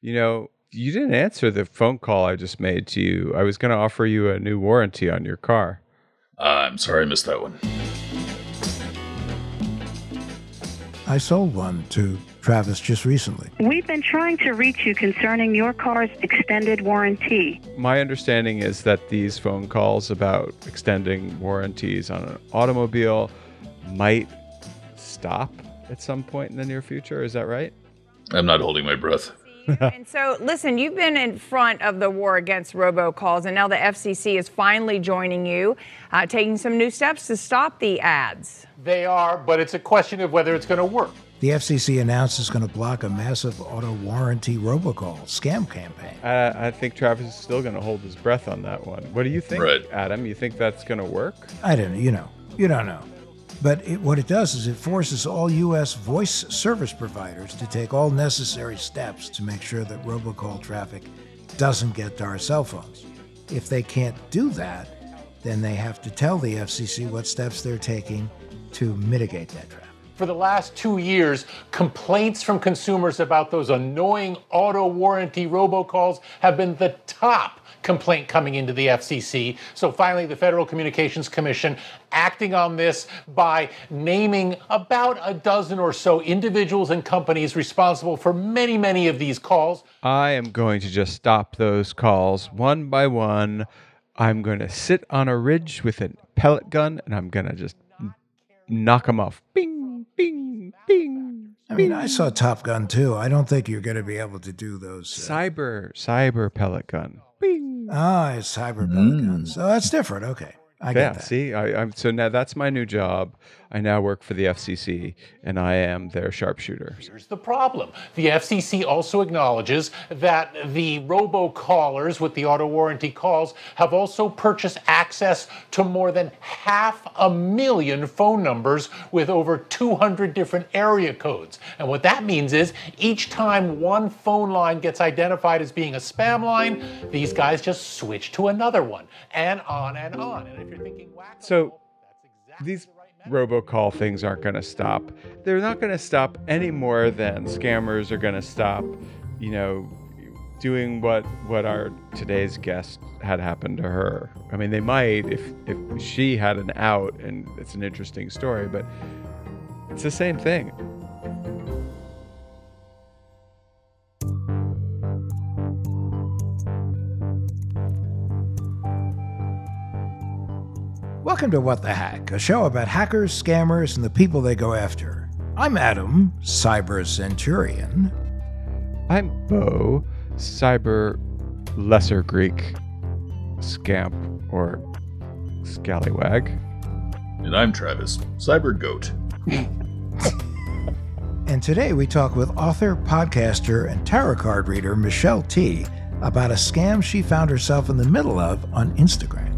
You know, you didn't answer the phone call I just made to you. I was going to offer you a new warranty on your car. Uh, I'm sorry I missed that one. I sold one to Travis just recently. We've been trying to reach you concerning your car's extended warranty. My understanding is that these phone calls about extending warranties on an automobile might stop at some point in the near future. Is that right? I'm not holding my breath. and so, listen, you've been in front of the war against robocalls, and now the FCC is finally joining you, uh, taking some new steps to stop the ads. They are, but it's a question of whether it's going to work. The FCC announced it's going to block a massive auto warranty robocall scam campaign. Uh, I think Travis is still going to hold his breath on that one. What do you think, Right. Adam? You think that's going to work? I don't know, you know, you don't know. But it, what it does is it forces all U.S. voice service providers to take all necessary steps to make sure that robocall traffic doesn't get to our cell phones. If they can't do that, then they have to tell the FCC what steps they're taking to mitigate that traffic. For the last two years, complaints from consumers about those annoying auto warranty robocalls have been the top complaint coming into the FCC. So finally, the Federal Communications Commission acting on this by naming about a dozen or so individuals and companies responsible for many, many of these calls. I am going to just stop those calls one by one. I'm going to sit on a ridge with a pellet gun and I'm going to just knock them off. Bing, bing, bing. I mean, I saw Top Gun too. I don't think you're going to be able to do those. uh, Cyber, cyber pellet gun. Bing. Ah, it's cyber pellet guns. So that's different. Okay. I yeah, get that. see, I, I'm so now that's my new job. I now work for the FCC, and I am their sharpshooter. Here's the problem. The FCC also acknowledges that the robocallers with the auto warranty calls have also purchased access to more than half a million phone numbers with over 200 different area codes. And what that means is each time one phone line gets identified as being a spam line, these guys just switch to another one and on and on. And if you're thinking, So these robocall things aren't going to stop. They're not going to stop any more than scammers are going to stop, you know, doing what what our today's guest had happened to her. I mean, they might if if she had an out and it's an interesting story, but it's the same thing. Welcome to What the Hack, a show about hackers, scammers, and the people they go after. I'm Adam, Cyber Centurion. I'm Bo, cyber lesser Greek scamp or scallywag. And I'm Travis, Cyber Goat. And today we talk with author, podcaster, and tarot card reader Michelle Tea about a scam she found herself in the middle of on Instagram.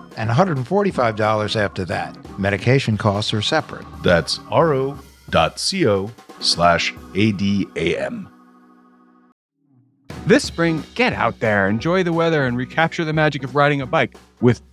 and $145 after that. Medication costs are separate. That's ro.co slash ADAM. This spring, get out there, enjoy the weather, and recapture the magic of riding a bike with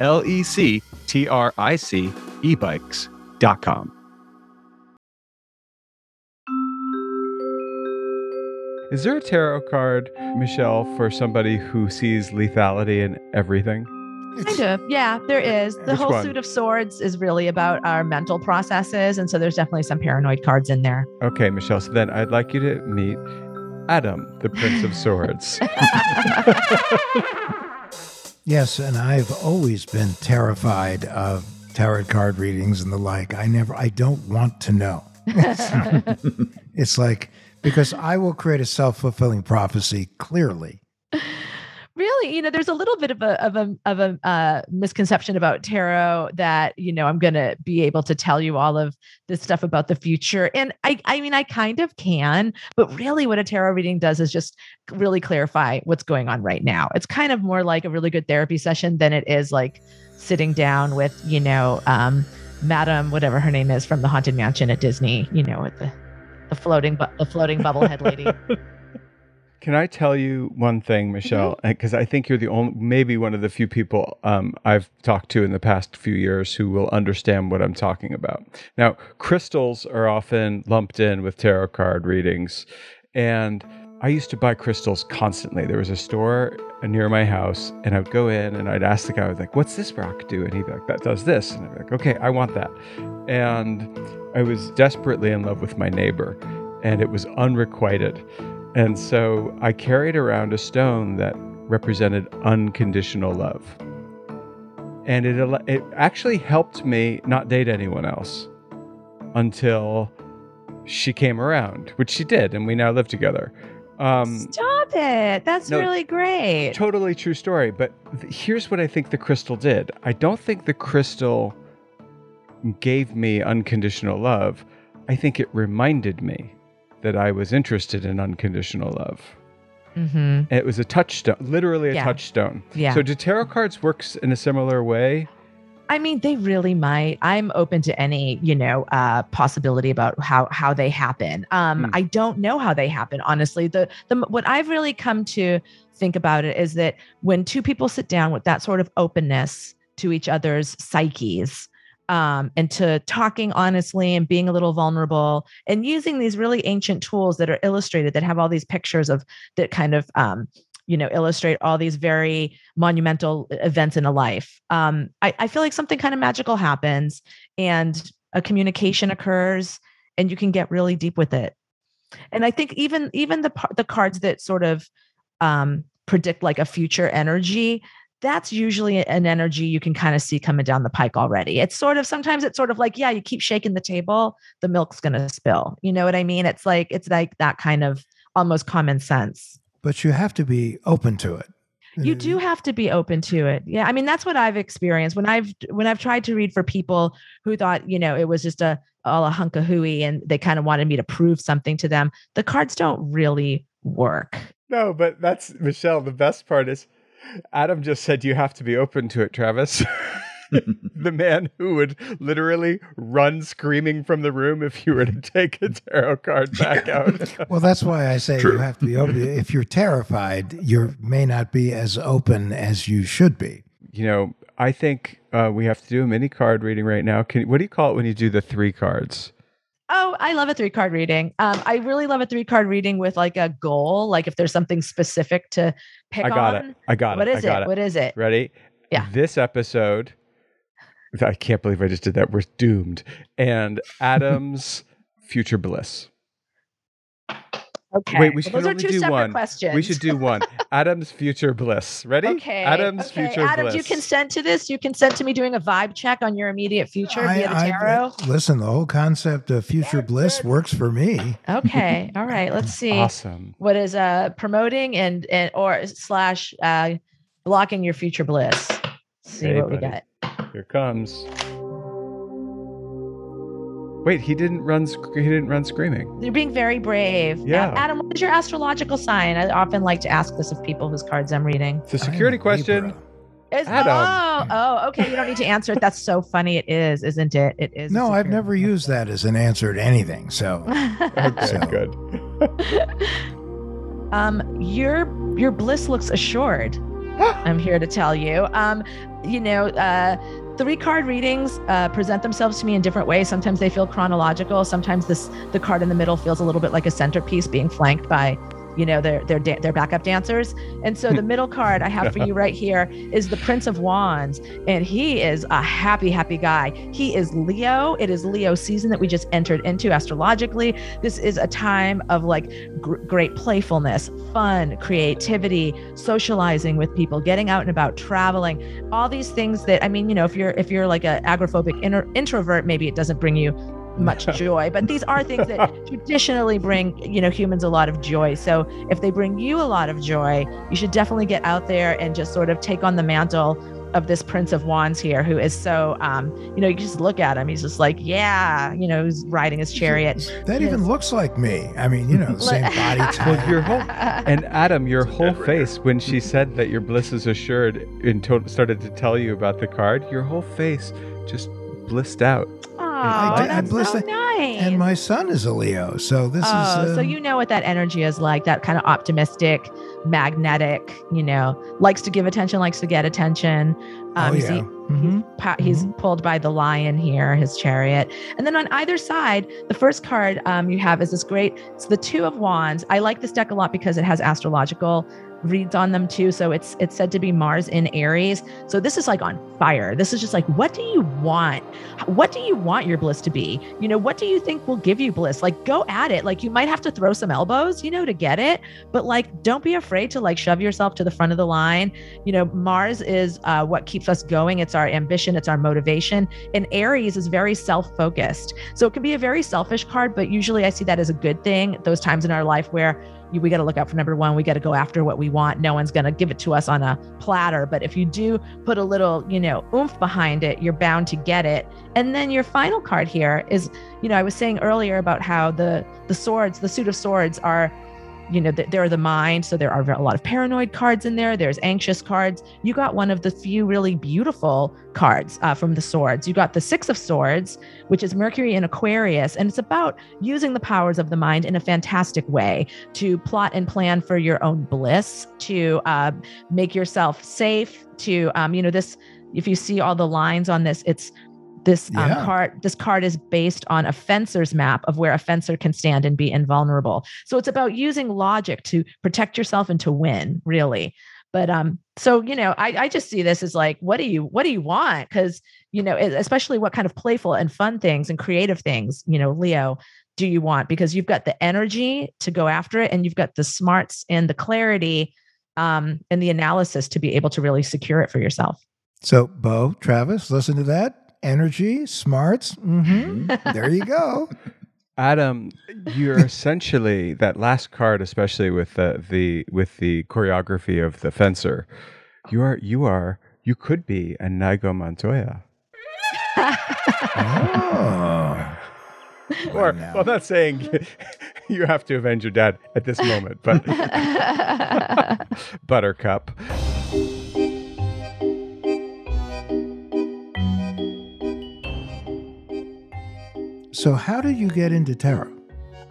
L E C T R I C ebikes.com. Is there a tarot card, Michelle, for somebody who sees lethality in everything? Kind of. Yeah, there is. The Which whole one? suit of swords is really about our mental processes. And so there's definitely some paranoid cards in there. Okay, Michelle. So then I'd like you to meet Adam, the Prince of Swords. Yes, and I've always been terrified of tarot card readings and the like. I never, I don't want to know. it's like, because I will create a self fulfilling prophecy clearly. Really, you know, there's a little bit of a of a of a uh, misconception about tarot that you know I'm going to be able to tell you all of this stuff about the future, and I I mean I kind of can, but really what a tarot reading does is just really clarify what's going on right now. It's kind of more like a really good therapy session than it is like sitting down with you know um, Madam whatever her name is from the Haunted Mansion at Disney, you know, with the the floating bu- the floating bubblehead lady. Can I tell you one thing, Michelle? Because I think you're the only, maybe one of the few people um, I've talked to in the past few years who will understand what I'm talking about. Now, crystals are often lumped in with tarot card readings, and I used to buy crystals constantly. There was a store near my house, and I'd go in and I'd ask the guy, I was like, "What's this rock do?" And he'd be like, "That does this," and I'd be like, "Okay, I want that." And I was desperately in love with my neighbor, and it was unrequited. And so I carried around a stone that represented unconditional love. And it, it actually helped me not date anyone else until she came around, which she did, and we now live together. Um, Stop it! That's no, really great. Totally true story. But th- here's what I think the crystal did I don't think the crystal gave me unconditional love. I think it reminded me that I was interested in unconditional love. hmm It was a touchstone, literally a Yeah. touchstone. Yeah. So do tarot cards works in a similar way? I mean, they really might. I'm open to any, you know, uh, possibility about how how they happen. Um, Hmm. I don't know how they happen, honestly. The the what I've really come to think about it is that when two people sit down with that sort of openness to each other's psyches, um, and to talking honestly and being a little vulnerable and using these really ancient tools that are illustrated that have all these pictures of that kind of um, you know illustrate all these very monumental events in a life. Um, I, I feel like something kind of magical happens and a communication occurs and you can get really deep with it. And i think even even the the cards that sort of um, predict like a future energy that's usually an energy you can kind of see coming down the pike already. It's sort of sometimes it's sort of like yeah you keep shaking the table the milk's going to spill. You know what i mean? It's like it's like that kind of almost common sense. But you have to be open to it. you do have to be open to it. Yeah i mean that's what i've experienced. When i've when i've tried to read for people who thought you know it was just a all a hunk of hooey and they kind of wanted me to prove something to them the cards don't really work. No, but that's Michelle. The best part is Adam just said you have to be open to it, Travis. the man who would literally run screaming from the room if you were to take a tarot card back out. Well, that's why I say True. you have to be open. If you're terrified, you may not be as open as you should be. you know, I think uh, we have to do a mini card reading right now. Can what do you call it when you do the three cards? Oh, I love a three card reading. Um, I really love a three card reading with like a goal, like if there's something specific to pick on. I got on. it. I got What it. is I got it? What is it? Ready? Yeah. This episode, I can't believe I just did that. We're doomed. And Adam's future bliss. Okay. Wait, we Well, should those are only two do separate one. questions. We should do one. Adam's future bliss. Ready? Okay. Adam's okay. future Adam, bliss. do you consent to this? Do you consent to me doing a vibe check on your immediate future via the I- tarot? listen, the whole concept of future bliss works for me. okay. All right. Let's see. Awesome. What is uh promoting and and or slash uh blocking your future bliss? Let's see Okay, what we buddy. got. Here comes. Wait, he didn't run. He didn't run screaming. You're being very brave. Yeah. Adam, what is your astrological sign? I often like to ask this of people whose cards I'm reading. It's a security question. Is, Adam. Oh, oh, okay. You don't need to answer it. That's so funny. It is, isn't it? It is. No, I've security never used that as an answer to anything. So, Okay, So- good. um, your your bliss looks assured. I'm here to tell you. Um, you know, uh, three card readings uh, present themselves to me in different ways. Sometimes they feel chronological. Sometimes this the card in the middle feels a little bit like a centerpiece being flanked by, you know, their their da- their backup dancers. And so the middle card I have for you right here is the Prince of Wands, and he is a happy, happy guy. He is Leo. It is Leo season that we just entered into astrologically. This is a time of like gr- great playfulness, fun, creativity, socializing with people, getting out and about, traveling, all these things that I mean, you know, if you're if you're like an agoraphobic inter- introvert, maybe it doesn't bring you much joy, but these are things that traditionally bring, you know, humans a lot of joy. So if they bring you a lot of joy, you should definitely get out there and just sort of take on the mantle of this Prince of Wands here, who is so, um, you know, you just look at him. He's just like, yeah, you know, he's riding his chariot. that even looks like me. I mean, you know, the same body type. Well, your whole and Adam, your whole face when she said that your bliss is assured and to- started to tell you about the card, your whole face just blissed out. Oh, I did- I blessed so nice. And my son is a Leo. So this oh, is. so um, you know what that energy is like, that kind of optimistic, magnetic, you know, likes to give attention, likes to get attention. Oh, you yeah. see, Mhm. pa- he's pulled by the lion here, his chariot. And then on either side, the first card um, you have is this great, it's the Two of Wands. I like this deck a lot because it has astrological reads on them too. So it's it's said to be Mars in Aries. So this is like on fire. This is just like, what do you want? What do you want your bliss to be? You know, what do you think will give you bliss? Like go at it. Like you might have to throw some elbows, you know, to get it, but like don't be afraid to like shove yourself to the front of the line. You know, Mars is uh, what keeps us going. It's our ambition, it's our motivation. And Aries is very self-focused. So it can be a very selfish card, but usually I see that as a good thing. Those times in our life where we got to look out for number one. We got to go after what we want. No one's going to give it to us on a platter. But if you do put a little, you know, oomph behind it, you're bound to get it. And then your final card here is, you know, I was saying earlier about how the the swords, the suit of swords are you know, th- they're the mind. So there are a lot of paranoid cards in there. There's anxious cards. You got one of the few really beautiful cards uh, from the swords. You got the Six of Swords, which is Mercury in Aquarius. And it's about using the powers of the mind in a fantastic way to plot and plan for your own bliss, to uh, make yourself safe, to, um, you know, this, if you see all the lines on this, it's this um, Yeah. card this card is based on a fencer's map of where a fencer can stand and be invulnerable. So it's about using logic to protect yourself and to win really. But um so you know i i just see this as like what do you what do you want? Because you know especially what kind of playful and fun things and creative things you know leo do you want? Because you've got the energy to go after it and you've got the smarts and the clarity um and the analysis to be able to really secure it for yourself. So, Bo, Travis, listen to that. Energy, smarts. hmm There you go. Adam, you're essentially that last card, especially with the, the with the choreography of the fencer. You are you are you could be Inigo Montoya. Oh. Or well, I'm not saying you have to avenge your dad at this moment, but Buttercup. So, how did you get into tarot?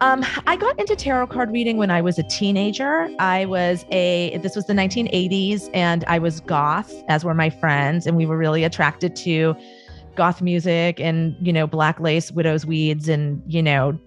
Um, I got into tarot card reading when I was a teenager. I was a, this was the 1980s, and I was goth, as were my friends, and we were really attracted to goth music and, you know, black lace, widow's weeds, and, you know,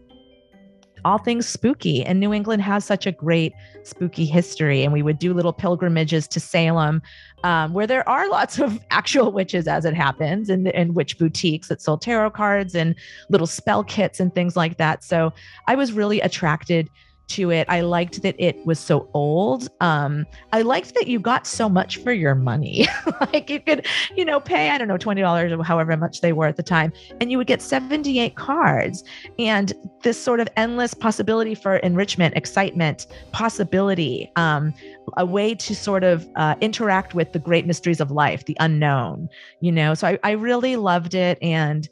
all things spooky. And New England has such a great spooky history. And we would do little pilgrimages to Salem, um, where there are lots of actual witches, as it happens, and, and witch boutiques that sold tarot cards and little spell kits and things like that. So I was really attracted to it. I liked that it was so old. Um, I liked that you got so much for your money. like you could, you know, pay, I don't know, $20 or however much they were at the time, and you would get 78 cards. And this sort of endless possibility for enrichment, excitement, possibility, um, a way to sort of uh, interact with the great mysteries of life, the unknown, you know. So I, I really loved it. And,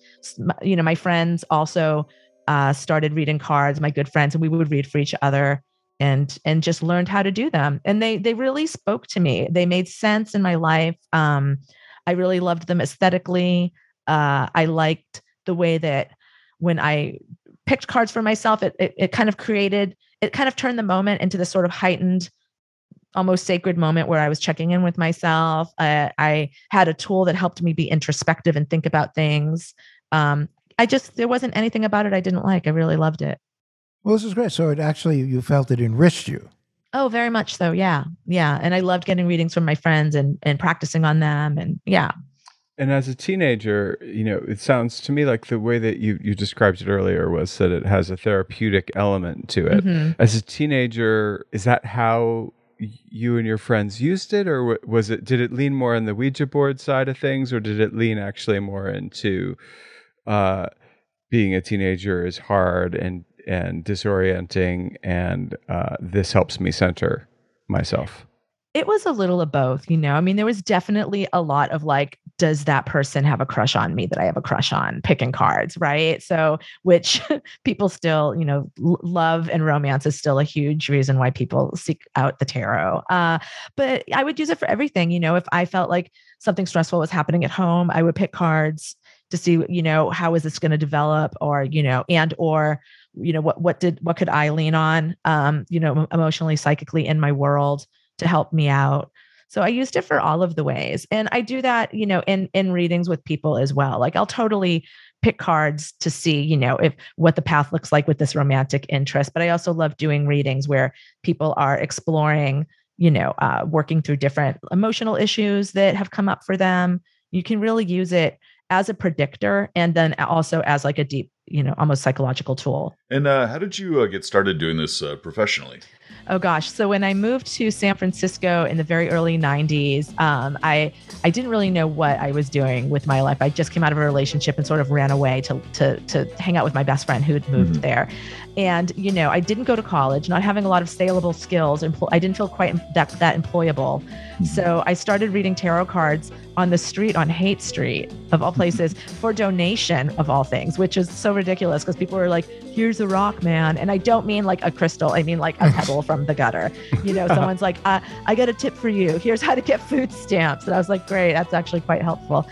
you know, my friends also uh, started reading cards, my good friends, and we would read for each other and and just learned how to do them. And they they really spoke to me. They made sense in my life. Um, I really loved them aesthetically. Uh, I liked the way that when I picked cards for myself, it, it it kind of created it kind of turned the moment into this sort of heightened almost sacred moment where I was checking in with myself. Uh, I had a tool that helped me be introspective and think about things. Um, I just there wasn't anything about it I didn't like. I really loved it. Well, this is great. So it actually you felt it enriched you. Oh, very much so. Yeah. Yeah. And I loved getting readings from my friends and and practicing on them. And yeah. And as a teenager, you know, it sounds to me like the way that you, you described it earlier was that it has a therapeutic element to it. Mhm. As a teenager, is that how you and your friends used it, or was it? Did it lean more on the Ouija board side of things, or did it lean actually more into uh, being a teenager is hard and and disorienting, and uh, this helps me center myself? It was a little of both, you know. I mean, there was definitely a lot of like, does that person have a crush on me that I have a crush on? Picking cards, right? So, which people still, you know, love and romance is still a huge reason why people seek out the tarot. Uh, but I would use it for everything, you know. If I felt like something stressful was happening at home, I would pick cards to see, you know, how is this going to develop, or you know, and or you know, what what did what could I lean on, um, you know, emotionally, psychically in my world to help me out. So I used it for all of the ways. And I do that, you know, in in readings with people as well. Like I'll totally pick cards to see, you know, if what the path looks like with this romantic interest. But I also love doing readings where people are exploring, you know, uh, working through different emotional issues that have come up for them. You can really use it as a predictor and then also as like a deep, you know, almost psychological tool. And uh, how did you uh, get started doing this uh, professionally? Oh gosh. So when I moved to San Francisco in the very early 90s, um, I I didn't really know what I was doing with my life. I just came out of a relationship and sort of ran away to to to hang out with my best friend who had moved there. And you know, I didn't go to college, not having a lot of saleable skills. Empl- I didn't feel quite that that employable. So I started reading tarot cards on the street on Haight Street of all places for donation of all things, which is so ridiculous because people were like, "Here's a rock, man," and I don't mean like a crystal. I mean like a pebble from the gutter. You know, someone's like, uh, "I got a tip for you. Here's how to get food stamps," and I was like, "Great, that's actually quite helpful."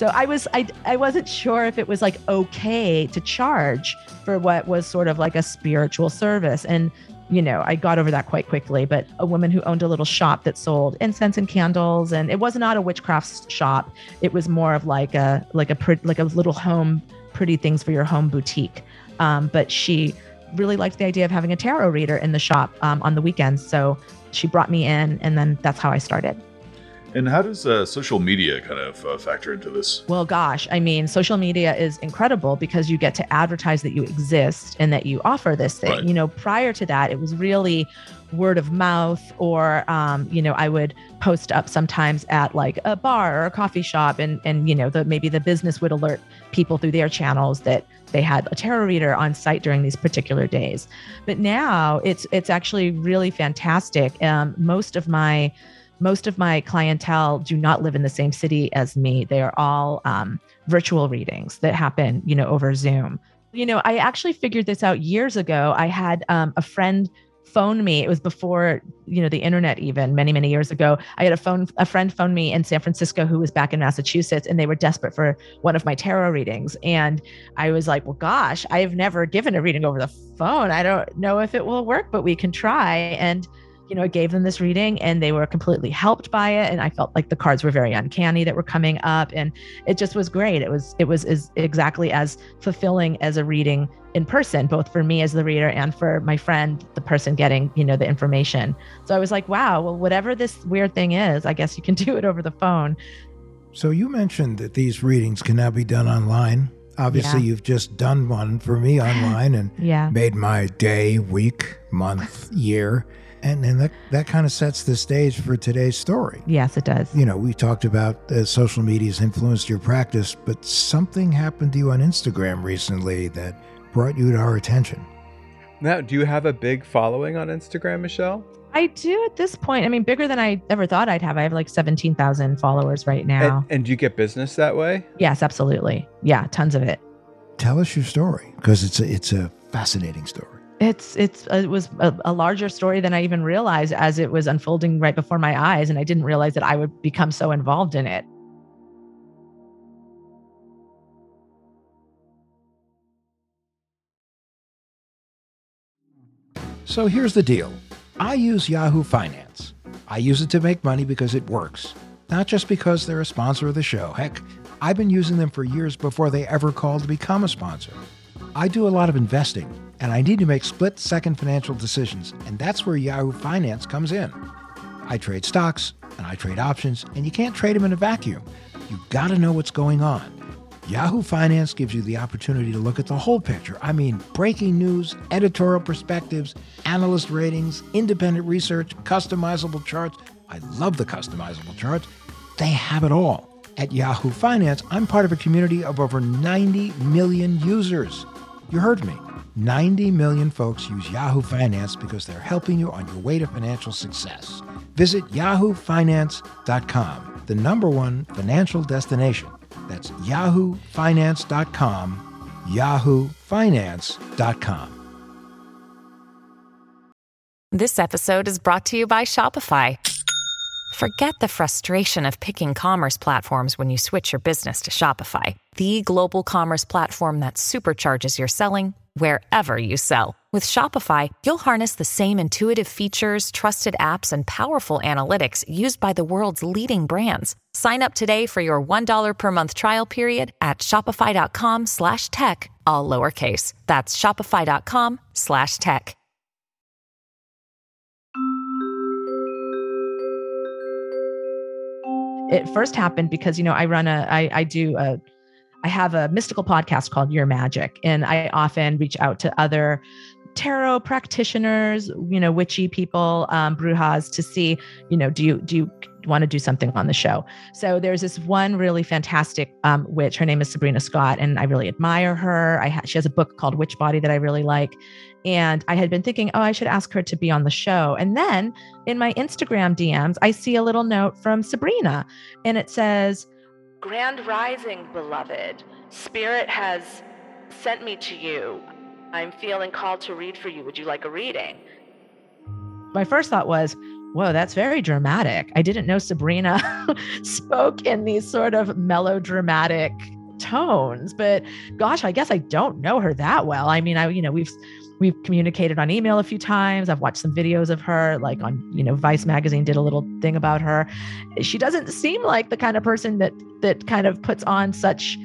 So I was I I wasn't sure if it was like okay to charge for what was sort of like a spiritual service and you know, I got over that quite quickly, but a woman who owned a little shop that sold incense and candles and it was not a witchcraft shop. It was more of like a like a like a little home pretty things for your home boutique. Um, but she really liked the idea of having a tarot reader in the shop um, on the weekends. So she brought me in and then that's how I started. And how does uh, social media kind of uh, factor into this? Well, gosh, I mean, social media is incredible because you get to advertise that you exist and that you offer this thing. Right. You know, prior to that, it was really word of mouth, or um, you know, I would post up sometimes at like a bar or a coffee shop, and and you know, the maybe the business would alert people through their channels that they had a tarot reader on site during these particular days. But now it's it's actually really fantastic. Um, most of my most of my clientele do not live in the same city as me. They are all um, virtual readings that happen, you know, over Zoom. You know, I actually figured this out years ago. I had um, a friend phone me. It was before, you know, the internet even many, many years ago. I had a phone a friend phone me in San Francisco who was back in Massachusetts and they were desperate for one of my tarot readings. And I was like, well, gosh, I've never given a reading over the phone. I don't know if it will work, but we can try. And you know, gave them this reading and they were completely helped by it. And I felt like the cards were very uncanny that were coming up. And it just was great. It was, it was as exactly as fulfilling as a reading in person, both for me as the reader and for my friend, the person getting, you know, the information. So I was like, wow, well, whatever this weird thing is, I guess you can do it over the phone. So you mentioned that these readings can now be done online. Obviously, Yeah. you've just done one for me online and Yeah. made my day, week, month, year. And, and that, that kind of sets the stage for today's story. Yes, it does. You know, we talked about uh, social media's influenced your practice, but something happened to you on Instagram recently that brought you to our attention. Now, do you have a big following on Instagram, Michelle? I do at this point. I mean, bigger than I ever thought I'd have. I have like 17,000 followers right now. And, and do you get business that way? yes, absolutely. Yeah, tons of it. Tell us your story because it's a, it's a fascinating story. It's it's uh, it was a, a larger story than I even realized as it was unfolding right before my eyes, and I didn't realize that I would become so involved in it. So here's the deal I use Yahoo Finance. I use it to make money because it works, not just because they're a sponsor of the show. Heck, I've been using them for years before they ever called to become a sponsor. I do a lot of investing, and I need to make split second financial decisions, and that's where Yahoo Finance comes in. I trade stocks and I trade options, and you can't trade them in a vacuum. You've gotta know what's going on. Yahoo Finance gives you the opportunity to look at the whole picture. I mean, breaking news, editorial perspectives, analyst ratings, independent research, customizable charts. I love the customizable charts. They have it all. At Yahoo Finance, I'm part of a community of over 90 million users. You heard me. 90 million folks use Yahoo Finance because they're helping you on your way to financial success. Visit yahoofinance.com, the number one financial destination. That's yahoofinance.com, yahoofinance.com. This episode is brought to you by Shopify. Forget the frustration of picking commerce platforms when you switch your business to Shopify, the global commerce platform that supercharges your selling wherever you sell. With Shopify, you'll harness the same intuitive features, trusted apps, and powerful analytics used by the world's leading brands. Sign up today for your $1 per month trial period at shopify.com slash tech, all lowercase. That's shopify.com slash tech. It first happened because you know I run a I I do a I have a mystical podcast called Your Magic, and I often reach out to other tarot practitioners, you know, witchy people, um, brujas, to see, you know, do you do you want to do something on the show? So there's this one really fantastic um, witch. Her name is Sabrina Scott, and I really admire her. I ha- she has a book called Witch Body that I really like, and I had been thinking, oh, I should ask her to be on the show. And then in my Instagram DMs, I see a little note from Sabrina, and it says. Grand Rising, beloved. Spirit has sent me to you. I'm feeling called to read for you. Would you like a reading? My first thought was, whoa, that's very dramatic. I didn't know Sabrina spoke in these sort of melodramatic tones, but gosh, I guess I don't know her that well. I mean, I, you know, we've, we've communicated on email a few times. I've watched some videos of her, like on, you know, Vice magazine did a little thing about her. She doesn't seem like the kind of person that, that kind of puts on such,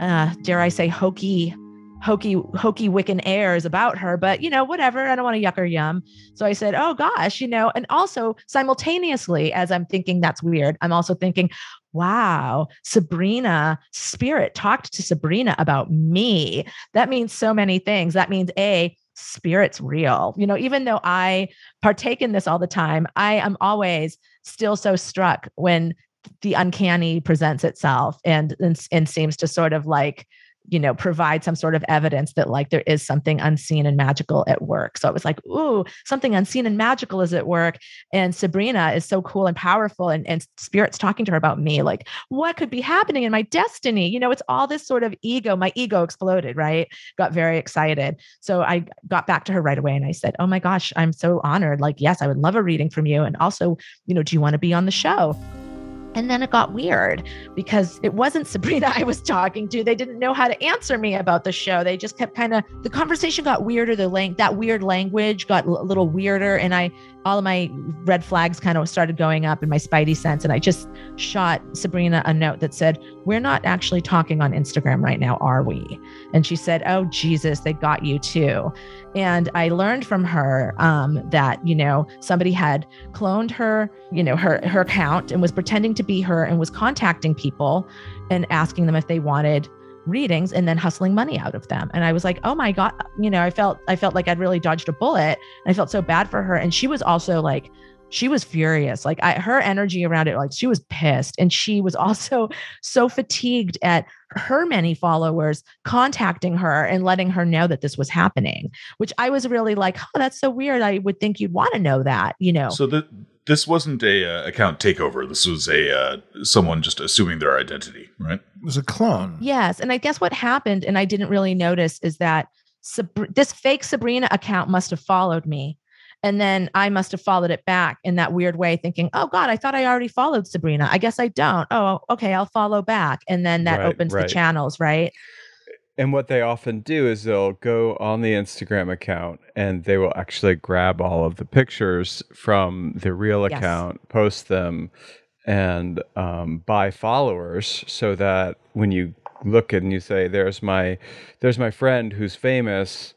uh, dare I say, hokey hokey hokey Wiccan airs about her, but you know, whatever. I don't want to yuck or yum. So I said, "Oh gosh, you know." And also simultaneously, as I'm thinking that's weird, I'm also thinking, "Wow, Sabrina Spirit talked to Sabrina about me. That means so many things. That means a spirit's real. You know, even though I partake in this all the time, I am always still so struck when the uncanny presents itself and, and and seems to sort of like you know provide some sort of evidence that like there is something unseen and magical at work. So it was like ooh something unseen and magical is at work. And sabrina is so cool and powerful and, and spirits talking to her about me like what could be happening in my destiny? You know it's all this sort of ego. My ego exploded right? Got very excited. So i got back to her right away and i said oh my gosh i'm so honored. Like yes i would love a reading from you. And also you know do you want to be on the show and then it got weird because it wasn't Sabrina I was talking to. They didn't know how to answer me about the show. They just kept kind of the conversation got weirder. The lang- that weird language got a little weirder, and I all of my red flags kind of started going up in my spidey sense. And I just shot Sabrina a note that said, We're not actually talking on Instagram right now, are we? And she said, Oh, Jesus, they got you too. And I learned from her um, that, you know, somebody had cloned her, you know, her, her account and was pretending to be her and was contacting people and asking them if they wanted readings and then hustling money out of them. And i was like oh my god you know i felt i felt like i'd really dodged a bullet and i felt so bad for her. And she was also like she was furious. Like I, her energy around it like she was pissed. And she was also so fatigued at her many followers contacting her and letting her know that this was happening which i was really like oh that's so weird. I would think you'd want to know that you know? So the this wasn't a uh, account takeover. This was a uh, someone just assuming their identity, right? It was a clone. Yes, and I guess what happened, and I didn't really notice, is that Sab- this fake Sabrina account must have followed me, and then I must have followed it back in that weird way, thinking, "Oh God, I thought I already followed Sabrina. I guess I don't. Oh, okay, I'll follow back," and then that Right, opens right. the channels, right? And what they often do is they'll go on the Instagram account and they will actually grab all of the pictures from the real Yes. account, post them, and um, buy followers so that when you look and you say, "There's my, there's my friend who's famous,"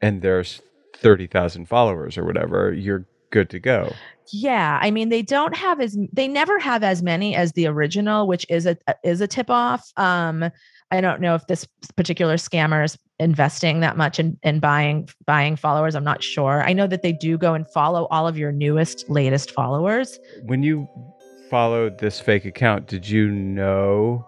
and there's thirty thousand followers or whatever, you're good to go. Yeah, I mean they don't have as they never have as many as the original, which is a is a tip off. Um, I don't know if this particular scammer is investing that much in, in buying buying followers. I'm not sure. I know that they do go and follow all of your newest, latest followers. When you followed this fake account, did you know?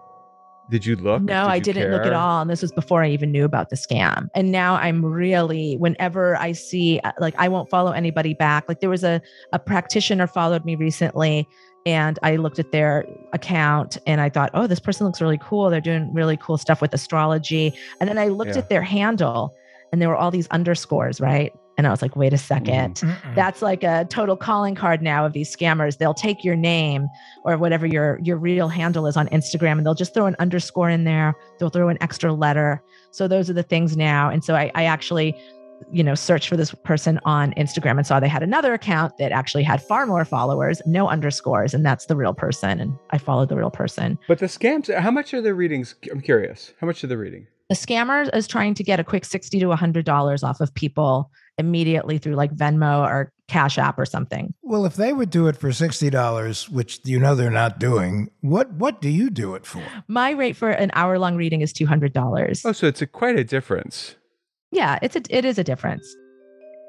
Did you look? No, Did I didn't look at all. And this was before I even knew about the scam. And now I'm really, whenever I see, uh, like, I won't follow anybody back. Like, there was a, a practitioner followed me recently, and I looked at their account and I thought, oh, this person looks really cool. They're doing really cool stuff with astrology. And then I looked Yeah. at their handle, and there were all these underscores, right? And I was like, wait a second. Mm-hmm. Mm-mm. That's like a total calling card now of these scammers. They'll take your name or whatever your your real handle is on Instagram and they'll just throw an underscore in there. They'll throw an extra letter. So those are the things now. And so I, I actually, you know, searched for this person on Instagram and saw they had another account that actually had far more followers, no underscores, and that's the real person. And I followed the real person. But the scams, how much are the readings? I'm curious. How much are the reading? The scammer is trying to get a quick 60 to $100 off of people immediately through like Venmo or Cash App or something. Well, if they would do it for sixty dollars, which you know they're not doing, what what do you do it for? My rate for an hour long reading is $200. Oh, so it's a, quite a difference. Yeah, it's a, it is a difference.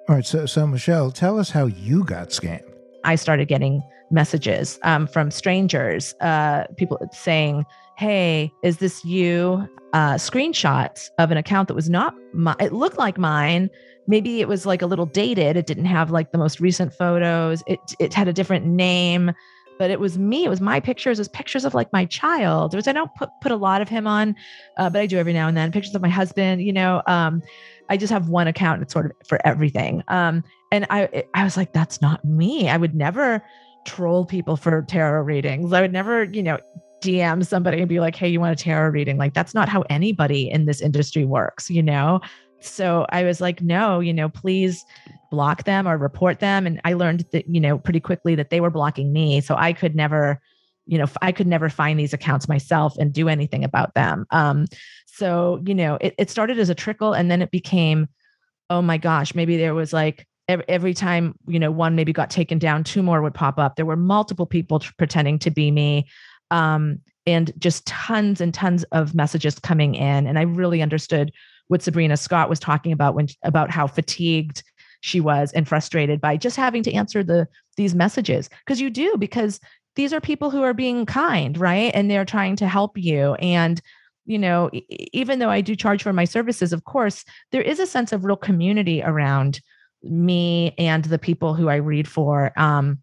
All right, so so Michelle, tell us how you got scammed. I started getting messages um, from strangers, uh, people saying, "Hey, is this you?" Uh, screenshots of an account that was not my. It looked like mine. Maybe it was like a little dated. It didn't have like the most recent photos. It it had a different name, but it was me. It was my pictures. It was pictures of like my child. Which I don't put put a lot of him on, uh, but I do every now and then. Pictures of my husband. You know, um, I just have one account. It's sort of for everything. Um, and I I was like, that's not me. I would never troll people for tarot readings. I would never, you know, DM somebody and be like, hey, you want a tarot reading? Like, that's not how anybody in this industry works, you know? So I was like, no, you know, please block them or report them. And I learned that, you know, pretty quickly that they were blocking me. So I could never, you know, I could never find these accounts myself and do anything about them. Um, so, you know, it, it started as a trickle and then it became, oh my gosh, maybe there was like every, time, you know, one maybe got taken down, two more would pop up. There were multiple people pretending to be me. Um, and just tons and tons of messages coming in. And I really understood what Sabrina Scott was talking about when about how fatigued she was and frustrated by just having to answer the these messages. Because you do because these are people who are being kind right? And they're trying to help you. And you know even though i do charge for my services of course there is a sense of real community around me and the people who i read for. Um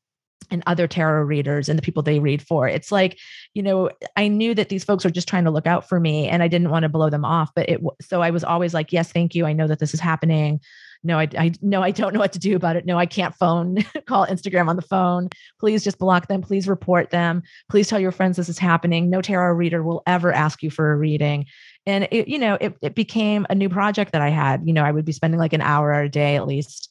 and other tarot readers and the people they read for. It's like, you know, I knew that these folks are just trying to look out for me and I didn't want to blow them off, but it so I was always like, yes, thank you. I know that this is happening no, I, I no, I don't know what to do about it. No, I can't phone, call Instagram on the phone. Please just block them. Please report them. Please tell your friends this is happening. No tarot reader will ever ask you for a reading. And it, you know, it, it became a new project that I had. You know, I would be spending like an hour a day at least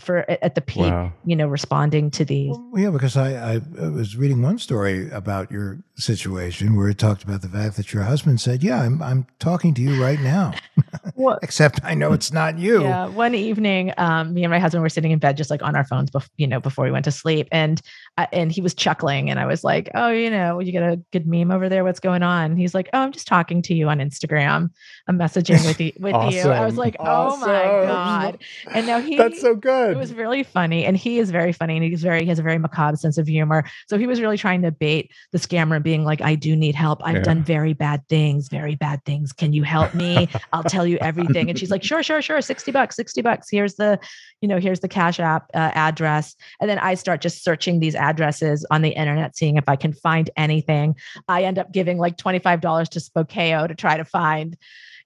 for at the peak, wow. you know, responding to these. Well, yeah, because I, I was reading one story about your situation where it talked about the fact that your husband said, "Yeah, I'm I'm talking to you right now," well, except I know it's not you. Yeah, one evening, um, me and my husband were sitting in bed, just like on our phones, bef- you know, before we went to sleep, and uh, and he was chuckling, and I was like, "Oh, you know, you got a good meme over there? What's going on?" He's like, "Oh, I'm just talking to you on Instagram. I'm messaging with you." With awesome. you, I was like, "Oh my god!" And now he that's so good. It was really funny, and he is very funny, and he's very he has a very macabre sense of humor. So he was really trying to bait the scammer, and being like, "I do need help. I've yeah. done very bad things, very bad things. Can you help me? I'll tell you everything." And she's like, "Sure, sure, sure. Sixty bucks, sixty bucks. Here's the, you know, here's the Cash App uh, address." And then I start just searching these addresses on the internet, seeing if I can find anything. I end up giving like twenty five dollars to Spokeo to try to find,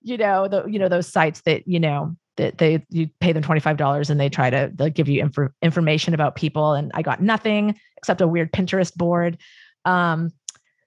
you know, the you know those sites that you know that they you pay them $25 and they try to they'll give you inf- information about people and i got nothing except a weird pinterest board. Um,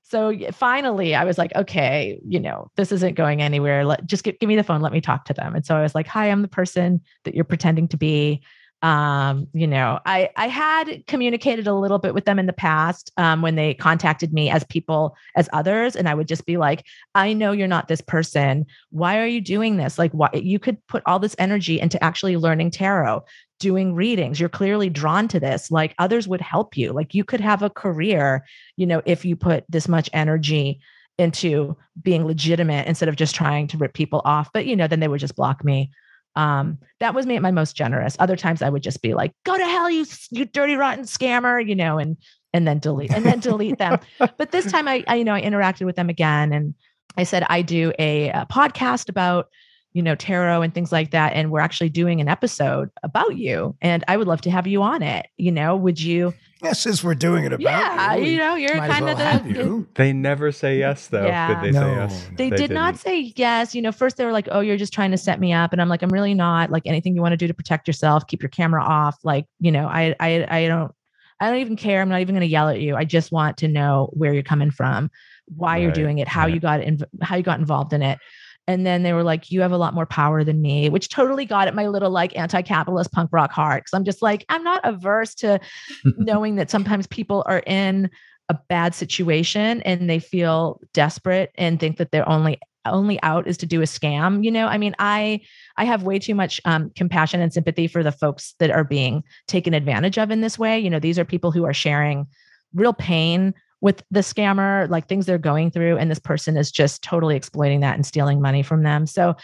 so finally i was like okay you know this isn't going anywhere. Let just give, give me the phone let me talk to them. And so i was like hi i'm the person that you're pretending to be um, you know, I I had communicated a little bit with them in the past um, when they contacted me as people as others, and I would just be like, I know you're not this person. Why are you doing this? Like, why you could put all this energy into actually learning tarot, doing readings. You're clearly drawn to this. Like others would help you. Like you could have a career, you know, if you put this much energy into being legitimate instead of just trying to rip people off. But you know, then they would just block me um, that was me at my most generous. Other times I would just be like, "Go to hell, you you dirty rotten scammer," you know, and and then delete and then delete them. But this time I, I, you know I interacted with them again, and I said I do a, a podcast about you know tarot and things like that, and we're actually doing an episode about you, and I would love to have you on it. You know, would you? Yeah, since we're doing it about yeah, you, you know, you're kind well of the. They never say yes, though. Yeah. Did they no, say yes? They, they did didn't. not say yes. You know, first they were like, "Oh, you're just trying to set me up," and I'm like, "I'm really not. Like anything you want to do to protect yourself, keep your camera off. Like, you know, I, I, I don't, I don't even care. I'm not even going to yell at you. I just want to know where you're coming from, why right. you're doing it, how right. you got in, how you got involved in it." And then they were like, you have a lot more power than me, which totally got at my little like anti capitalist punk rock heart. Cause I'm just like, I'm not averse to knowing that sometimes people are in a bad situation and they feel desperate and think that their only only out is to do a scam you know i mean i i have way too much um, compassion and sympathy for the folks that are being taken advantage of in this way you know these are people who are sharing real pain with the scammer, like things they're going through, and this person is just totally exploiting that and stealing money from them. So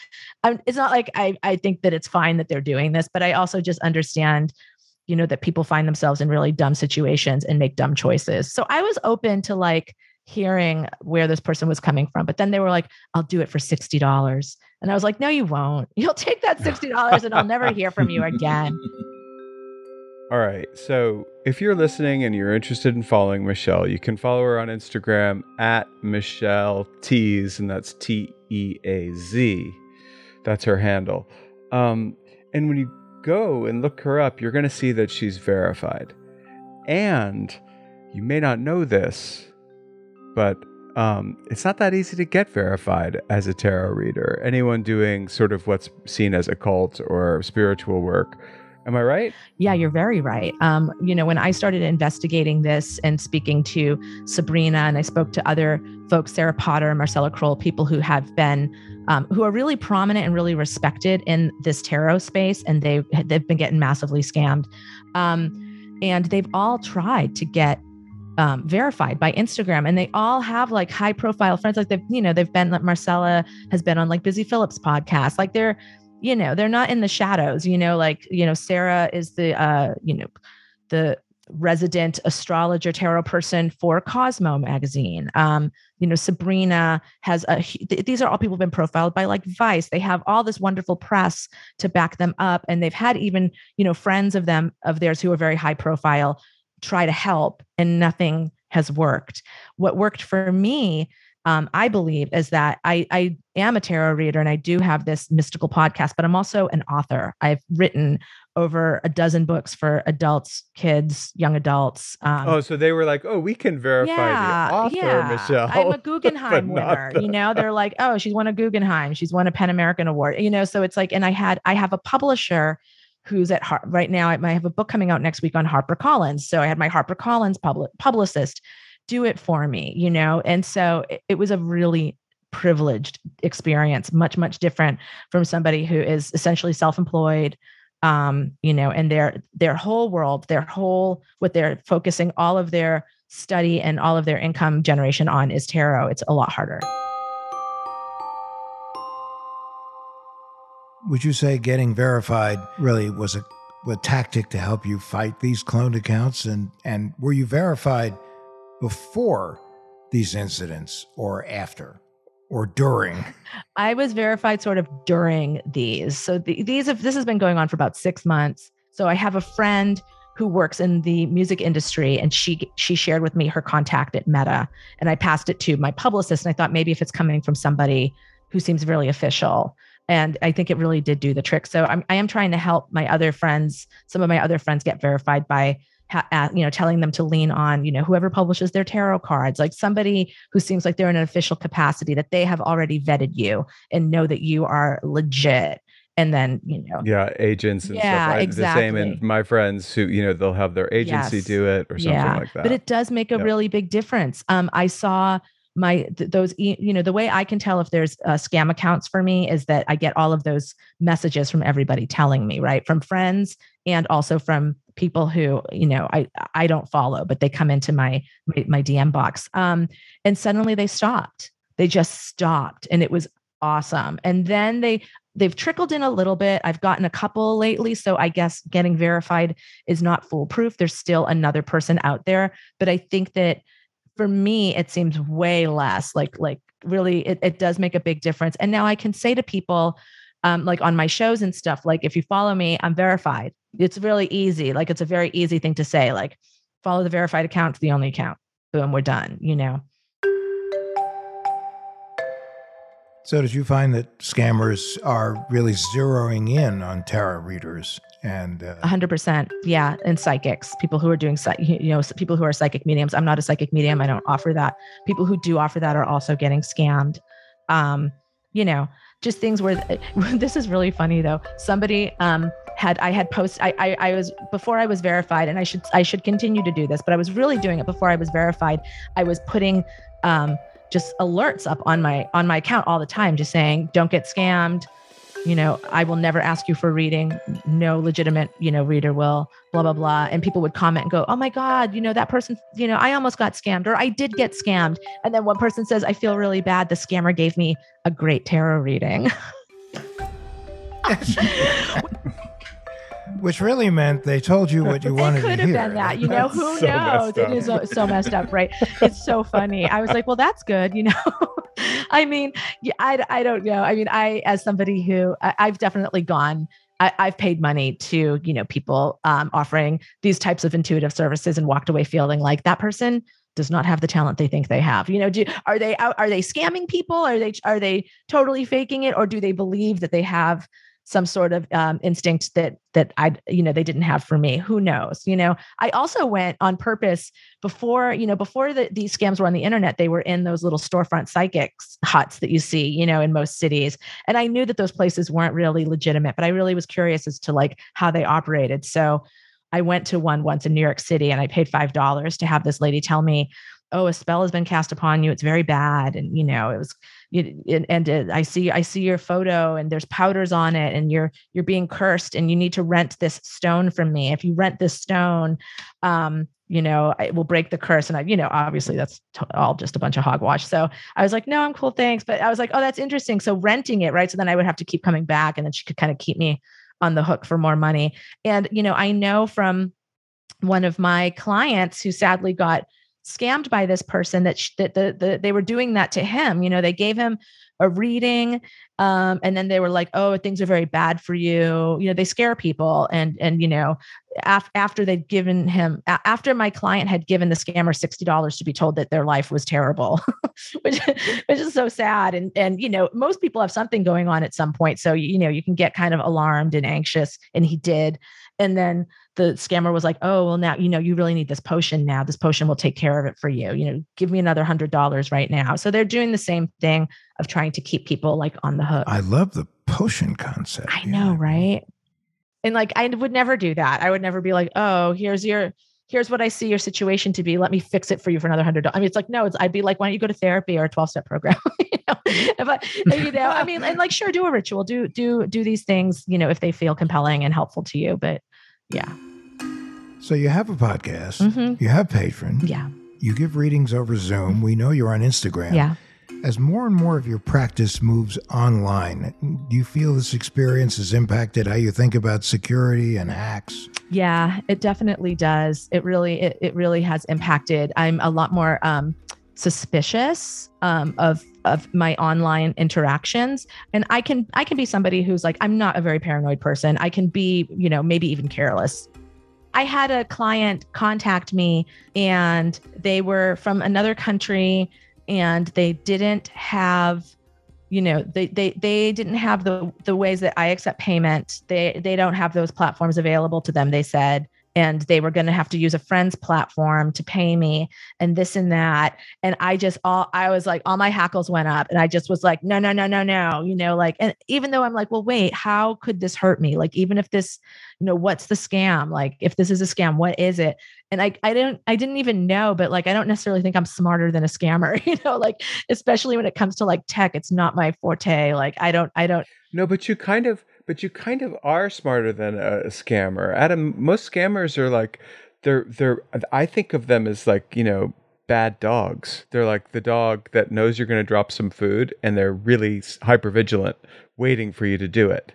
um, it's not like I, I think that it's fine that they're doing this, but I also just understand, you know, that people find themselves in really dumb situations and make dumb choices. So I was open to like hearing where this person was coming from, but then they were like, I'll do it for $60. And I was like, no, you won't. You'll take that $60 and I'll never hear from you again. All right. So if you're listening and you're interested in following Michelle, you can follow her on Instagram at Michelle Teaz, and that's T E A Z. That's her handle. Um, and when you go and look her up, you're going to see that she's verified. And you may not know this, but um, it's not that easy to get verified as a tarot reader. Anyone doing sort of what's seen as occult or spiritual work Am I right? Yeah, you're very right. Um, you know, when I started investigating this and speaking to Sabrina, and I spoke to other folks, Sarah Potter, Marcella Kroll, people who have been, um, who are really prominent and really respected in this tarot space, and they they've been getting massively scammed, um, and they've all tried to get um, verified by Instagram, and they all have like high profile friends. Like they've, you know, they've been like Marcella has been on like Busy Phillips podcast. Like they're you know they're not in the shadows you know like you know sarah is the uh you know the resident astrologer tarot person for cosmo magazine. Um you know sabrina has a these are all people who've been profiled by like vice. They have all this wonderful press to back them up and they've had even you know friends of them of theirs who are very high profile try to help and nothing has worked. What worked for me um, I believe is that I, I am a tarot reader and I do have this mystical podcast, but I'm also an author. I've written over a dozen books for adults, kids, young adults. Um, oh, so they were like, "Oh, we can verify yeah, the author, yeah. Michelle." I'm a Guggenheim winner. The... You know, they're like, "Oh, she's won a Guggenheim. She's won a PEN American Award." You know, so it's like, and I had I have a publisher who's at Har- right now. I have a book coming out next week on HarperCollins. So I had my HarperCollins public publicist do it for me, you know? And so it, it was a really privileged experience, much, much different from somebody who is essentially self-employed, um, you know, and their their whole world, their whole what they're focusing all of their study and all of their income generation on is tarot. It's a lot harder. Would you say getting verified really was a, a tactic to help you fight these cloned accounts? And and were you verified before these incidents or after or during? I was verified sort of during these. So the, these have this has been going on for about 6 months. So I have a friend who works in the music industry and she she shared with me her contact at Meta and I passed it to my publicist and I thought maybe if it's coming from somebody who seems really official and I think it really did do the trick. So I'm I am trying to help my other friends, some of my other friends get verified by ha- you know, telling them to lean on, you know, whoever publishes their tarot cards, like somebody who seems like they're in an official capacity that they have already vetted you and know that you are legit. And then, you know, yeah, agents and yeah, stuff. I, exactly. The same, and my friends who, you know, they'll have their agency Yes. do it or something yeah. like that. But it does make a Yep. really big difference. Um, I saw my th- those e- you know the way I can tell if there's uh, scam accounts for me is that I get all of those messages from everybody telling me right from friends and also from people who you know I I don't follow but they come into my my, my DM box um and suddenly they stopped. They just stopped and it was awesome. And then they they've trickled in a little bit. I've gotten a couple lately so i guess getting verified is not foolproof. There's still another person out there but i think that for me it seems way less like like really it, it does make a big difference. And now i can say to people um, like on my shows and stuff like if you follow me i'm verified it's really easy like it's a very easy thing to say like follow the verified account the only account. Boom we're done you know? So, did you find that scammers are really zeroing in on tarot readers? And uh, 100% yeah and psychics people who are doing you know people who are psychic mediums. I'm not a psychic medium i don't offer that. People who do offer that are also getting scammed. Um you know just things where this is really funny though. Somebody um had i had post I, I i was before i was verified and i should i should continue to do this but i was really doing it before i was verified. I was putting um just alerts up on my on my account all the time just saying don't get scammed you know i will never ask you for reading. No legitimate you know reader will blah blah blah. And people would comment and go oh my god you know that person you know i almost got scammed or i did get scammed. And then one person says i feel really bad. The scammer gave me a great tarot reading which really meant they told you what you wanted to hear. it could have been that you know who so knows messed it up. is so, so messed up right it's so funny i was like well that's good you know i mean I, I don't know i mean i as somebody who I, i've definitely gone I, I've paid money to you know people um, offering these types of intuitive services and walked away feeling like that person does not have the talent they think they have. You know, do are they out? Are they scamming people? Are they are they totally faking it, or do they believe that they have some sort of um, instinct that that I you know they didn't have for me. Who knows? You know, I also went on purpose before you know before the, these scams were on the internet. They were in those little storefront psychics huts that you see you know in most cities, and I knew that those places weren't really legitimate, but I really was curious as to like how they operated. So I went to one once in New York City and I paid $5 to have this lady tell me, oh, a spell has been cast upon you. It's very bad. And, you know, it was, and, and uh, I see, I see your photo and there's powders on it and you're, you're being cursed and you need to rent this stone from me. If you rent this stone, um, you know, it will break the curse. And I, you know, obviously that's all just a bunch of hogwash. So I was like, no, I'm cool. Thanks. But I was like, oh, that's interesting. So renting it, right. So then I would have to keep coming back and then she could kind of keep me on the hook for more money. And, you know, I know from one of my clients who sadly got scammed by this person that, sh- that the, the, they were doing that to him. You know, they gave him a reading um, and then they were like oh things are very bad for you you know they scare people and and you know af- after they'd given him a- after my client had given the scammer $60 to be told that their life was terrible which, which is so sad and and you know most people have something going on at some point so you know you can get kind of alarmed and anxious and he did and then the scammer was like, oh, well, now, you know, you really need this potion now. This potion will take care of it for you. You know, give me another hundred dollars right now. So they're doing the same thing of trying to keep people like on the hook. I love the potion concept. I know, right? And like, I would never do that. I would never be like, oh, here's your, here's what I see your situation to be. Let me fix it for you for another hundred dollars. I mean, it's like, no, it's, I'd be like, why don't you go to therapy or a 12 step program? you know, if I, you know, I mean, and like, sure, do a ritual, do, do, do these things, you know, if they feel compelling and helpful to you, but yeah. So you have a podcast, Mhm. you have Patreon, Yeah. you give readings over Zoom. We know you're on Instagram. Yeah. As more and more of your practice moves online, do you feel this experience has impacted how you think about security and hacks? Yeah, it definitely does. It really, it, it really has impacted. I'm a lot more um, suspicious um, of of my online interactions, and I can I can be somebody who's like I'm not a very paranoid person. I can be, you know, maybe even careless. I had a client contact me, and they were from another country, and they didn't have you know they they they didn't have the the ways that I accept payment. They they don't have those platforms available to them. They said and they were going to have to use a friend's platform to pay me and this and that. And I just all I was like all my hackles went up and I just was like no no no no no you know like and even though I'm like well wait how could this hurt me? Like even if this you know what's the scam? Like if this is a scam what is it? And I I didn't I didn't even know but like I don't necessarily think I'm smarter than a scammer you know like especially when it comes to like tech it's not my forte. Like I don't I don't No, but you kind of, but you kind of are smarter than a scammer. Adam, most scammers are like, they're they're. I think of them as like you know bad dogs. They're like the dog that knows you're going to drop some food, and they're really hyper vigilant, waiting for you to do it.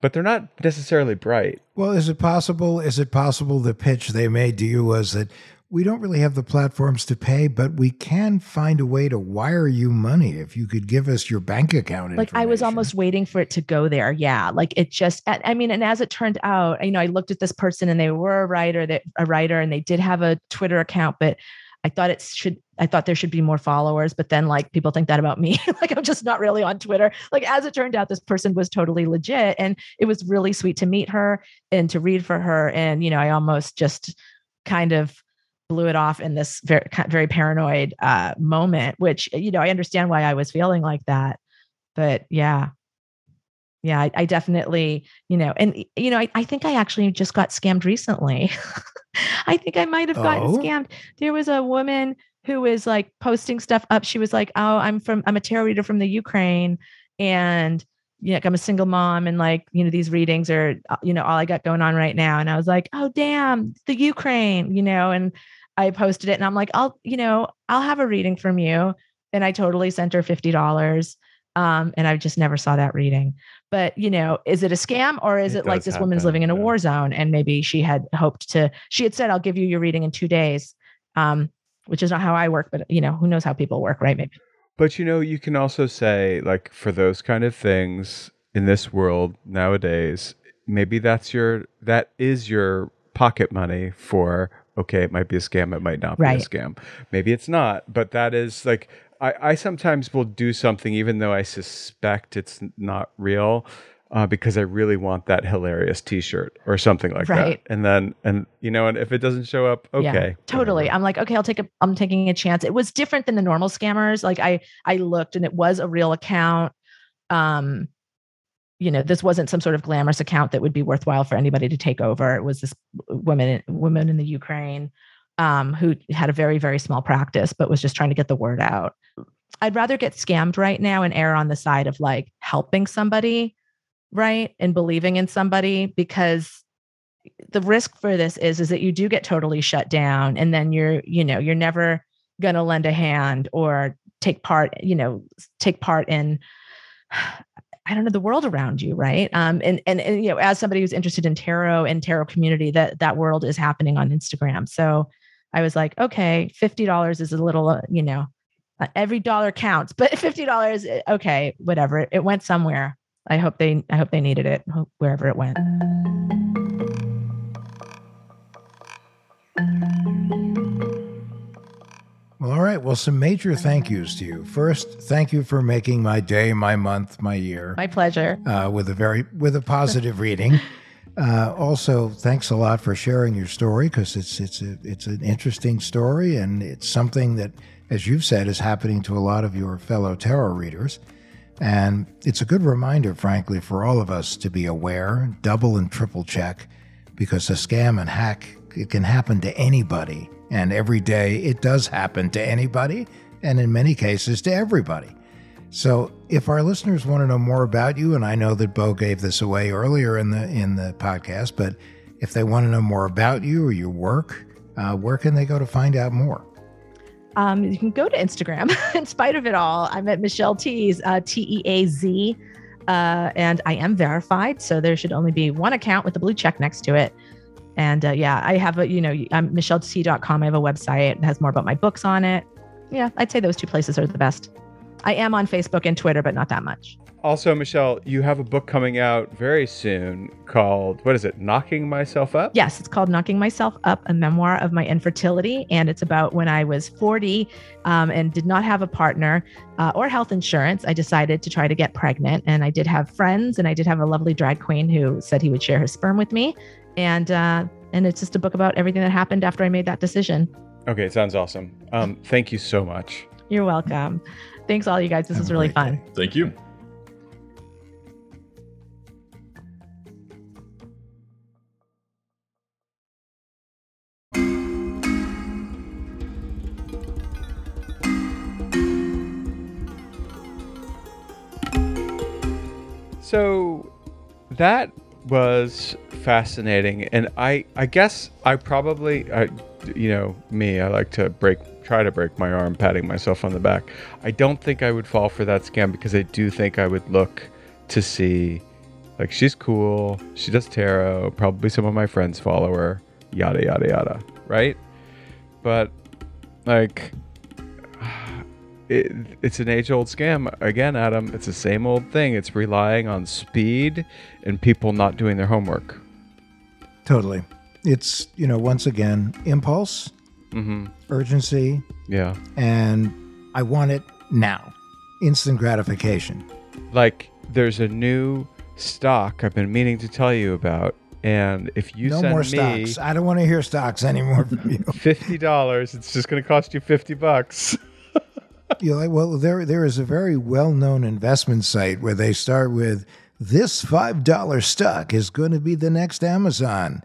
But they're not necessarily bright. Well, is it possible? Is it possible the pitch they made to you was that we don't really have the platforms to pay, but we can find a way to wire you money if you could give us your bank account. like I was almost waiting for it to go there. Yeah, like it just. I mean, and as it turned out, you know, I looked at this person and they were a writer, that a writer, and they did have a Twitter account, but I thought it should. I thought there should be more followers, but then like people think that about me. like I'm just not really on Twitter. Like as it turned out, this person was totally legit, and it was really sweet to meet her and to read for her. And you know, I almost just kind of blew it off in this very very paranoid uh, moment. Which you know, I understand why I was feeling like that, but yeah, yeah, I, I definitely, you know, and you know, I, I think I actually just got scammed recently. I think I might have gotten Oh? scammed. There was a woman who was like posting stuff up. She was like, "Oh, I'm from I'm a tarot reader from the Ukraine, and you know, I'm a single mom, and like, you know, these readings are, uh, you know, all I got going on right now." And I was like, "Oh, damn, the Ukraine," you know, and I posted it, and I'm like, "I'll, you know, I'll have a reading from you," and I totally sent her fifty dollars. Um, and I just never saw that reading. But you know, is it a scam or is It it, like this woman's living in a war zone and maybe she had hoped to? She had said, "I'll give you your reading in two days," um, which is not how I work. But you know, who knows how people work, right? Maybe. But you know, you can also say, like, for those kind of things in this world nowadays, maybe that's your, that is your pocket money for, okay, it might be a scam, it might not Right. be a scam. Maybe it's not, but that is like, I, I sometimes will do something even though I suspect it's not real. uh, because I really want that hilarious T-shirt or something like Right. that. And then, and you know, and if it doesn't show up, Yeah, okay, totally. I'm like, okay, I'll take a I'm taking a chance. It was different than the normal scammers. Like I I looked and it was a real account. Um, you know, this wasn't some sort of glamorous account that would be worthwhile for anybody to take over. It was this woman woman in the Ukraine um, who had a very, very small practice, but was just trying to get the word out. I'd rather get scammed right now and err on the side of like helping somebody, right? And believing in somebody because the risk for this is is that you do get totally shut down and then you're you know you're never going to lend a hand or take part you know take part in i don't know the world around you right? Um and and, and you know as somebody who's interested in tarot and tarot community that that world is happening on instagram. So i was like okay $50 is a little uh, you know uh, every dollar counts but $50 eh, okay whatever. It went somewhere. I hope they i hope they needed it wherever it went. Well, all right. Well, some major thank yous to you. First, thank you for making my day, my month, my year my pleasure uh, with a very with a positive reading. Uh, also, thanks a lot for sharing your story because it's it's a it's an interesting story and it's something that, as you've said, is happening to a lot of your fellow tarot readers. And it's a good reminder, frankly, for all of us to be aware, double and triple check, because a scam and hack it can happen to anybody, and every day it does happen to anybody, and in many cases to everybody. So, if our listeners want to know more about you, and I know that Beau gave this away earlier in the in the podcast, but if they want to know more about you or your work, uh, where can they go to find out more? um, you can go to Instagram. In spite of it all, I'm at Michelle Teaz, uh, T E A Z, uh, and I am verified. So there should only be one account with a blue check next to it. And uh, yeah, I have a, you know, I'm michelletea.com. I have a website that has more about my books on it. Yeah, I'd say those two places are the best. I am on Facebook and Twitter, but not that much. Also, Michelle, you have a book coming out very soon called what is it? Knocking Myself Up. Yes, it's called Knocking Myself Up, a memoir of my infertility. And it's about when I was 40 um, and did not have a partner uh, or health insurance. I decided to try to get pregnant. And I did have friends, and I did have a lovely drag queen who said he would share his sperm with me. And, uh, and it's just a book about everything that happened after I made that decision. Okay, it sounds awesome. Um, thank you so much. You're welcome. Thanks, all you guys. This was really fun. Thank you. So that was fascinating, and I I guess I probably I, you know me I like to break try to break my arm patting myself on the back. I don't think I would fall for that scam because I do think I would look to see like she's cool, she does tarot, probably some of my friends follow her, yada yada yada, right? But like it, it's an age old scam again adam it's the same old thing it's relying on speed and people not doing their homework Totally. It's, you know, once again, impulse, mm-hmm. urgency, yeah and I want it now. Instant gratification. like there's a new stock i've been meaning to tell you about and if you no send more me stocks. I don't want to hear stocks anymore from you. $50 it's just going to cost you 50 bucks You're like, well, there there is a very well known investment site where they start with this five dollar stock is going to be the next Amazon,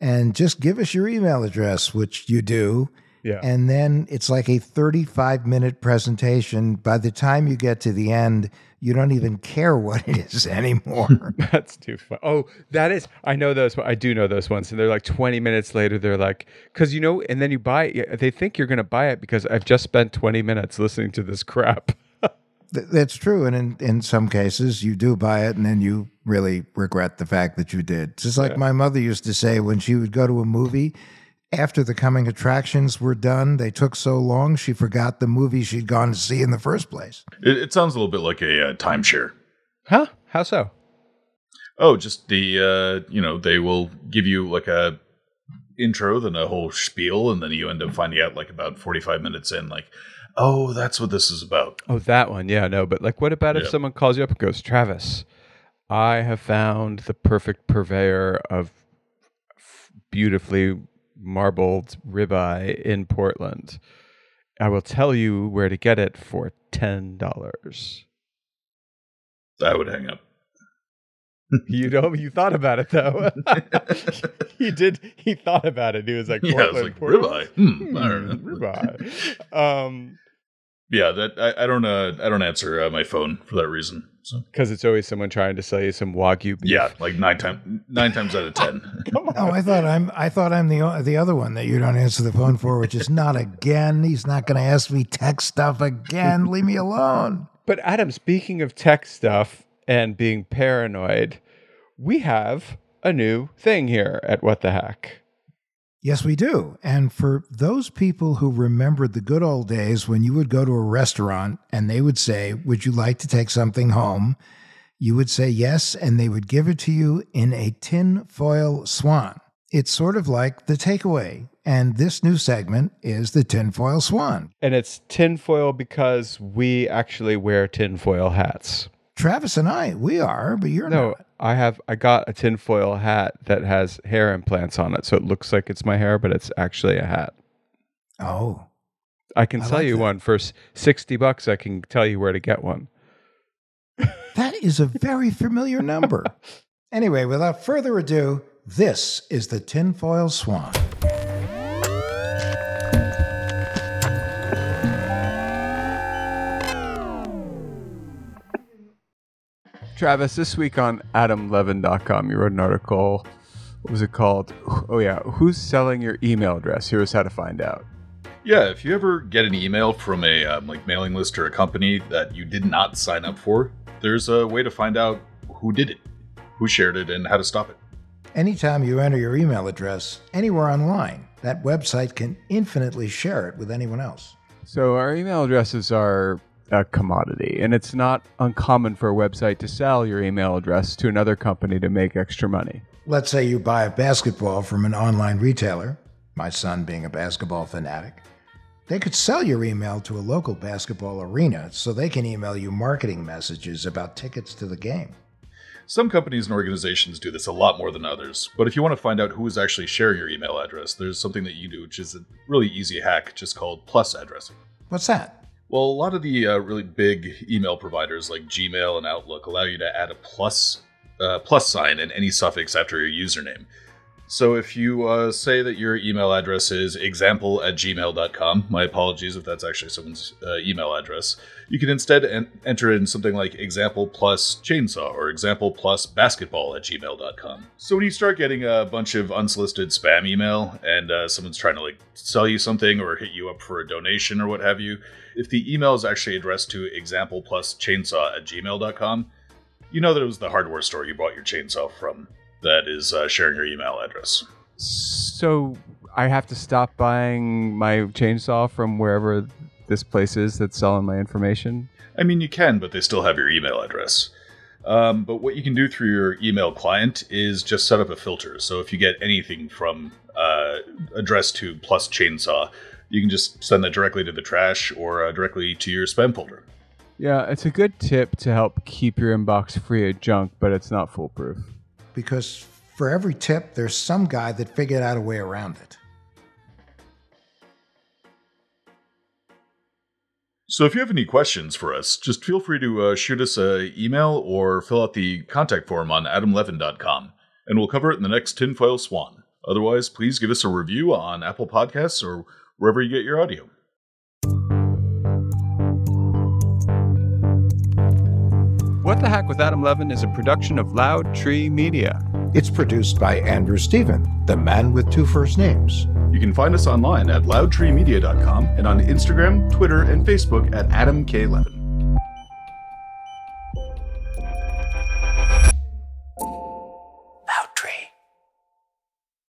and just give us your email address, which you do. Yeah. And then it's like a 35 minute presentation. By the time you get to the end, you don't even care what it is anymore. That's too fun. Oh, that is. I know those. I do know those ones. And they're like 20 minutes later, they're like, because you know, and then you buy it. They think you're going to buy it because I've just spent 20 minutes listening to this crap. That's true. And in, in some cases, you do buy it and then you really regret the fact that you did. Just like my mother used to say when she would go to a movie, after the coming attractions were done, they took so long, she forgot the movie she'd gone to see in the first place. It, it sounds a little bit like a uh, timeshare. Huh? How so? Oh, just the uh, you know they will give you like a intro, then a whole spiel, and then you end up finding out like about forty five minutes in, like, oh, that's what this is about. Oh, that one. Yeah, no. But like, what about if Yeah. someone calls you up and goes, Travis, I have found the perfect purveyor of f- beautifully marbled ribeye in Portland. I will tell you where to get it for ten dollars. I would hang up. you know, you thought about it though. he did. He thought about it. He was like, Yeah, I was Portland, like, Portland? ribeye? Hmm, I don't Hmm, ribeye. Um, Yeah, that I, I don't uh, I don't answer uh, my phone for that reason. So because it's always someone trying to sell you some wagyu beef. yeah, like nine times nine times out of ten. Oh, I thought I'm I thought I'm the the other one that you don't answer the phone for, which is not again. He's not going to ask me tech stuff again. Leave me alone. But Adam, speaking of tech stuff and being paranoid, we have a new thing here at What the Hack. Yes, we do. And for those people who remembered the good old days when you would go to a restaurant and they would say, Would you like to take something home? You would say yes, and they would give it to you in a tin foil swan. It's sort of like the takeaway. And this new segment is the tinfoil swan. And it's tinfoil because we actually wear tinfoil hats. Travis and I, we are, but you're No, not. I have I got a tinfoil hat that has hair implants on it, so it looks like it's my hair, but it's actually a hat. Oh, I can I sell like you that. one for sixty bucks. I can tell you where to get one. that is a very familiar number. anyway, without further ado, this is the tinfoil swan. Travis, this week on AdamLevin.com, you wrote an article. What was it called? Oh yeah, who's selling your email address? Here's how to find out. Yeah, if you ever get an email from a um, like mailing list or a company that you did not sign up for, there's a way to find out who did it, who shared it, and how to stop it. Anytime you enter your email address anywhere online, that website can infinitely share it with anyone else. So our email addresses are a commodity, and it's not uncommon for a website to sell your email address to another company to make extra money. Let's say you buy a basketball from an online retailer, my son being a basketball fanatic. They could sell your email to a local basketball arena so they can email you marketing messages about tickets to the game. Some companies and organizations do this a lot more than others, but if you want to find out who is actually sharing your email address, there's something that you do, which is a really easy hack just called plus addressing. What's that? Well, a lot of the uh, really big email providers like Gmail and Outlook allow you to add a plus uh, plus sign and any suffix after your username. So if you uh, say that your email address is example at gmail.com, my apologies if that's actually someone's uh, email address, you can instead en- enter in something like example plus chainsaw or example plus basketball at gmail.com. So when you start getting a bunch of unsolicited spam email and uh, someone's trying to like sell you something or hit you up for a donation or what have you, if the email is actually addressed to example plus chainsaw at gmail.com, you know that it was the hardware store you bought your chainsaw from that is uh, sharing your email address. So I have to stop buying my chainsaw from wherever this place is that's selling my information. I mean, you can, but they still have your email address. Um, but what you can do through your email client is just set up a filter. So if you get anything from uh, addressed to plus chainsaw, you can just send that directly to the trash or uh, directly to your spam folder. Yeah, it's a good tip to help keep your inbox free of junk, but it's not foolproof. Because for every tip, there's some guy that figured out a way around it. So if you have any questions for us, just feel free to uh, shoot us an email or fill out the contact form on adamlevin.com, and we'll cover it in the next Tinfoil Swan. Otherwise, please give us a review on Apple Podcasts or wherever you get your audio. What the Hack with Adam Levin is a production of Loud Tree Media. It's produced by Andrew Stephen, the man with two first names. You can find us online at loudtreemedia.com and on Instagram, Twitter, and Facebook at Adam K. Levin.